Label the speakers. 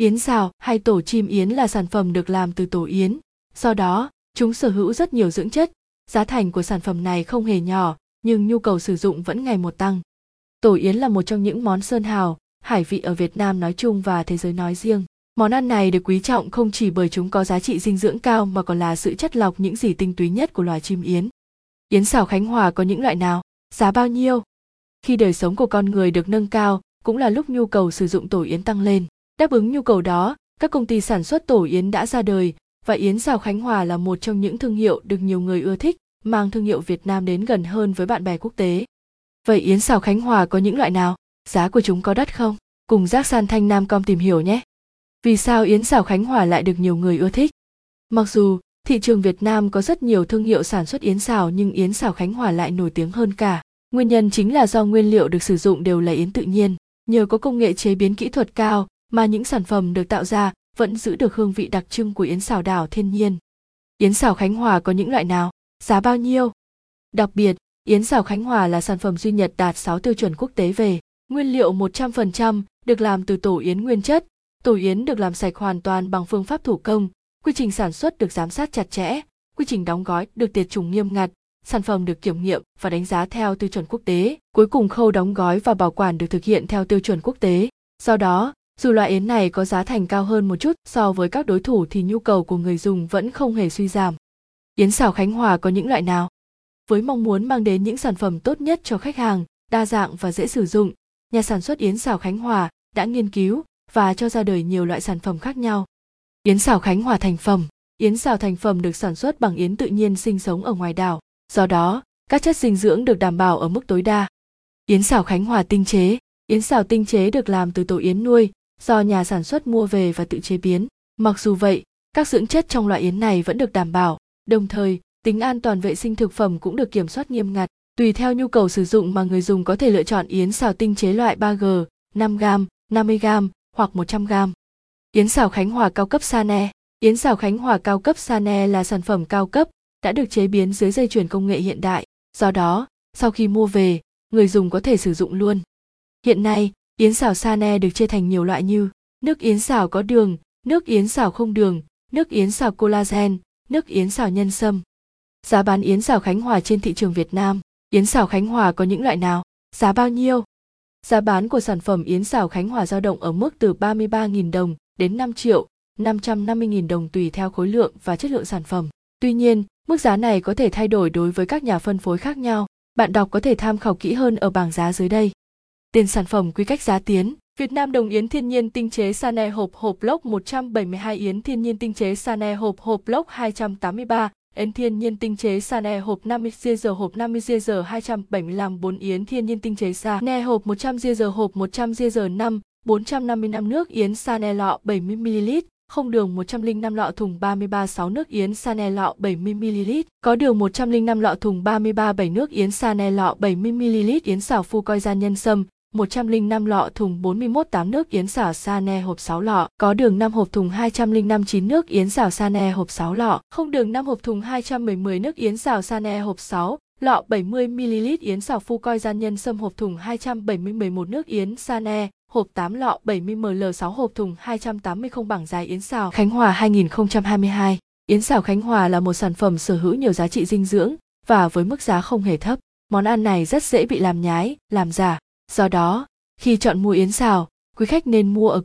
Speaker 1: Yến xào hay tổ chim yến là sản phẩm được làm từ tổ yến, do đó chúng sở hữu rất nhiều dưỡng chất. Giá thành của sản phẩm này không hề nhỏ, nhưng nhu cầu sử dụng vẫn ngày một tăng. Tổ yến là một trong những món sơn hào, hải vị ở Việt Nam nói chung và thế giới nói riêng. Món ăn này được quý trọng không chỉ bởi chúng có giá trị dinh dưỡng cao mà còn là sự chất lọc những gì tinh túy nhất của loài chim yến. Yến xào Khánh Hòa có những loại nào? Giá bao nhiêu? Khi đời sống của con người được nâng cao, cũng là lúc nhu cầu sử dụng tổ yến tăng lên. Đáp ứng nhu cầu đó, các công ty sản xuất tổ yến đã ra đời và yến xào Khánh Hòa là một trong những thương hiệu được nhiều người ưa thích, mang thương hiệu Việt Nam đến gần hơn với bạn bè quốc tế. Vậy yến xào Khánh Hòa có những loại nào? Giá của chúng có đắt không? Cùng Giác San Thanh Nam Com tìm hiểu nhé. Vì sao yến xào Khánh Hòa lại được nhiều người ưa thích? Mặc dù thị trường Việt Nam có rất nhiều thương hiệu sản xuất yến xào nhưng yến xào Khánh Hòa lại nổi tiếng hơn cả. Nguyên nhân chính là do nguyên liệu được sử dụng đều là yến tự nhiên. Nhờ có công nghệ chế biến kỹ thuật cao mà những sản phẩm được tạo ra vẫn giữ được hương vị đặc trưng của yến xào đảo thiên nhiên. Yến xào Khánh Hòa có những loại nào? Giá bao nhiêu? Đặc biệt, yến xào Khánh Hòa là sản phẩm duy nhất đạt 6 tiêu chuẩn quốc tế về nguyên liệu 100% được làm từ tổ yến nguyên chất. Tổ yến được làm sạch hoàn toàn bằng phương pháp thủ công, quy trình sản xuất được giám sát chặt chẽ, quy trình đóng gói được tiệt trùng nghiêm ngặt, sản phẩm được kiểm nghiệm và đánh giá theo tiêu chuẩn quốc tế. Cuối cùng khâu đóng gói và bảo quản được thực hiện theo tiêu chuẩn quốc tế. Do đó, dù loại yến này có giá thành cao hơn một chút so với các đối thủ thì nhu cầu của người dùng vẫn không hề suy giảm. Yến xào Khánh Hòa có những loại nào? Với mong muốn mang đến những sản phẩm tốt nhất cho khách hàng, đa dạng và dễ sử dụng, nhà sản xuất yến xào Khánh Hòa đã nghiên cứu và cho ra đời nhiều loại sản phẩm khác nhau. Yến xào Khánh Hòa thành phẩm Yến xào thành phẩm được sản xuất bằng yến tự nhiên sinh sống ở ngoài đảo, do đó, các chất dinh dưỡng được đảm bảo ở mức tối đa. Yến xào Khánh Hòa tinh chế Yến xào tinh chế được làm từ tổ yến nuôi, do nhà sản xuất mua về và tự chế biến. Mặc dù vậy, các dưỡng chất trong loại yến này vẫn được đảm bảo, đồng thời, tính an toàn vệ sinh thực phẩm cũng được kiểm soát nghiêm ngặt. Tùy theo nhu cầu sử dụng mà người dùng có thể lựa chọn yến xào tinh chế loại 3G, 5G, 50G hoặc 100G. Yến xào Khánh Hòa cao cấp Sane Yến xào Khánh Hòa cao cấp Sane là sản phẩm cao cấp, đã được chế biến dưới dây chuyền công nghệ hiện đại. Do đó, sau khi mua về, người dùng có thể sử dụng luôn. Hiện nay, yến xào Sane được chia thành nhiều loại như nước yến xào có đường, nước yến xào không đường, nước yến xào collagen, nước yến xào nhân sâm. Giá bán yến xào Khánh Hòa trên thị trường Việt Nam Yến xào Khánh Hòa có những loại nào? Giá bao nhiêu? Giá bán của sản phẩm yến xào Khánh Hòa dao động ở mức từ 33.000 đồng đến 5 triệu 550.000 đồng tùy theo khối lượng và chất lượng sản phẩm. Tuy nhiên, mức giá này có thể thay đổi đối với các nhà phân phối khác nhau. Bạn đọc có thể tham khảo kỹ hơn ở bảng giá dưới đây. Tiền sản phẩm quy cách giá tiến. Việt Nam đồng yến thiên nhiên tinh chế Sane hộp hộp lốc 172 yến thiên nhiên tinh chế Sane hộp hộp lốc 283 Yến thiên nhiên tinh chế Sane hộp 50 giờ hộp 50 giờ 275 4 yến thiên nhiên tinh chế Sane hộp 100 giờ hộp 100 giờ 5 455 nước yến Sane lọ 70 ml không đường 105 lọ thùng 33 6 nước yến Sane lọ 70 ml có đường 105 lọ thùng 33 7 nước yến Sane lọ 70 ml yến xảo phu coi gian nhân sâm 105 lọ thùng 41 8 nước yến xảo sa ne hộp 6 lọ, có đường 5 hộp thùng 205 9 nước yến xảo sa ne hộp 6 lọ, không đường 5 hộp thùng 210 nước yến xảo sa ne hộp 6, lọ. 70 ml yến xào phu coi gian nhân sâm hộp thùng 270 11 nước yến sa ne, hộp 8 lọ. 70 ml 6 hộp thùng 280 không bảng dài yến xào Khánh Hòa 2022. Yến xào Khánh Hòa là một sản phẩm sở hữu nhiều giá trị dinh dưỡng và với mức giá không hề thấp. Món ăn này rất dễ bị làm nhái, làm giả Do đó, khi chọn mua yến xào, quý khách nên mua ở cửa